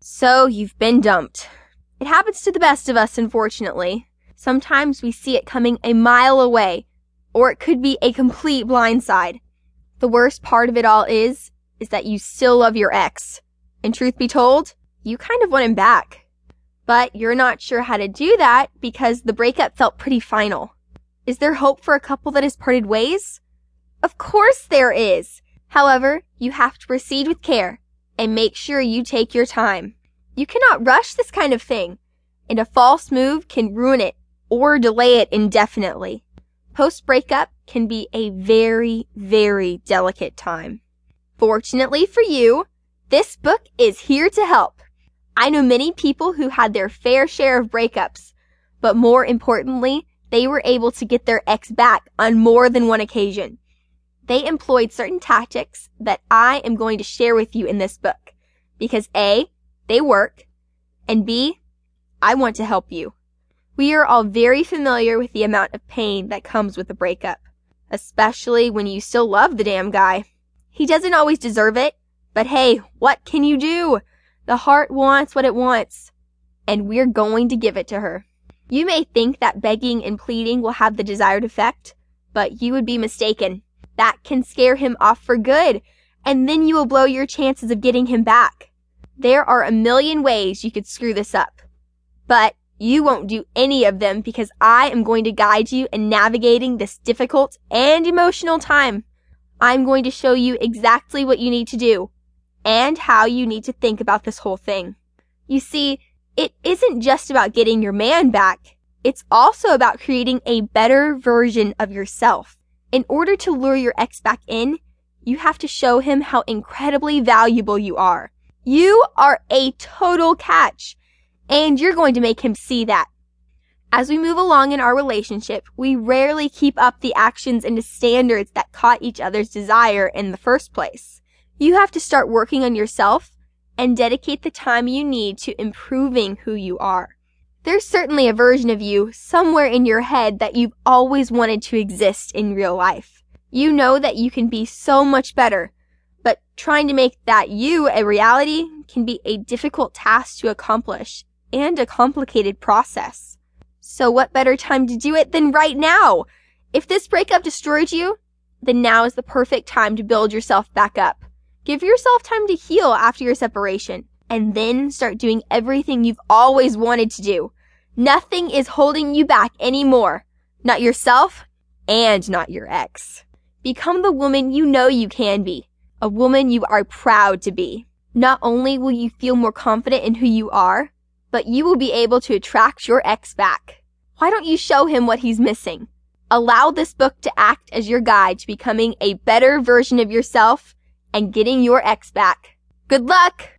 So you've been dumped. It happens to the best of us, unfortunately. Sometimes we see it coming a mile away, or it could be a complete blindside. The worst part of it all is, is that you still love your ex. And truth be told, you kind of want him back. But you're not sure how to do that because the breakup felt pretty final. Is there hope for a couple that has parted ways? Of course there is. However, you have to proceed with care and make sure you take your time. You cannot rush this kind of thing, and a false move can ruin it or delay it indefinitely. Post breakup can be a very, very delicate time. Fortunately for you, this book is here to help. I know many people who had their fair share of breakups, but more importantly, they were able to get their ex back on more than one occasion. They employed certain tactics that I am going to share with you in this book because A, they work, and B, I want to help you. We are all very familiar with the amount of pain that comes with a breakup, especially when you still love the damn guy. He doesn't always deserve it, but hey, what can you do? The heart wants what it wants, and we're going to give it to her. You may think that begging and pleading will have the desired effect, but you would be mistaken. That can scare him off for good, and then you will blow your chances of getting him back. There are a million ways you could screw this up. But you won't do any of them because I am going to guide you in navigating this difficult and emotional time. I'm going to show you exactly what you need to do and how you need to think about this whole thing. You see, it isn't just about getting your man back. It's also about creating a better version of yourself. In order to lure your ex back in, you have to show him how incredibly valuable you are. You are a total catch, and you're going to make him see that. As we move along in our relationship, we rarely keep up the actions and the standards that caught each other's desire in the first place. You have to start working on yourself and dedicate the time you need to improving who you are. There's certainly a version of you somewhere in your head that you've always wanted to exist in real life. You know that you can be so much better, but trying to make that you a reality can be a difficult task to accomplish and a complicated process. So what better time to do it than right now? If this breakup destroyed you, then now is the perfect time to build yourself back up. Give yourself time to heal after your separation and then start doing everything you've always wanted to do. Nothing is holding you back anymore. Not yourself and not your ex. Become the woman you know you can be. A woman you are proud to be. Not only will you feel more confident in who you are, but you will be able to attract your ex back. Why don't you show him what he's missing? Allow this book to act as your guide to becoming a better version of yourself and getting your ex back. Good luck!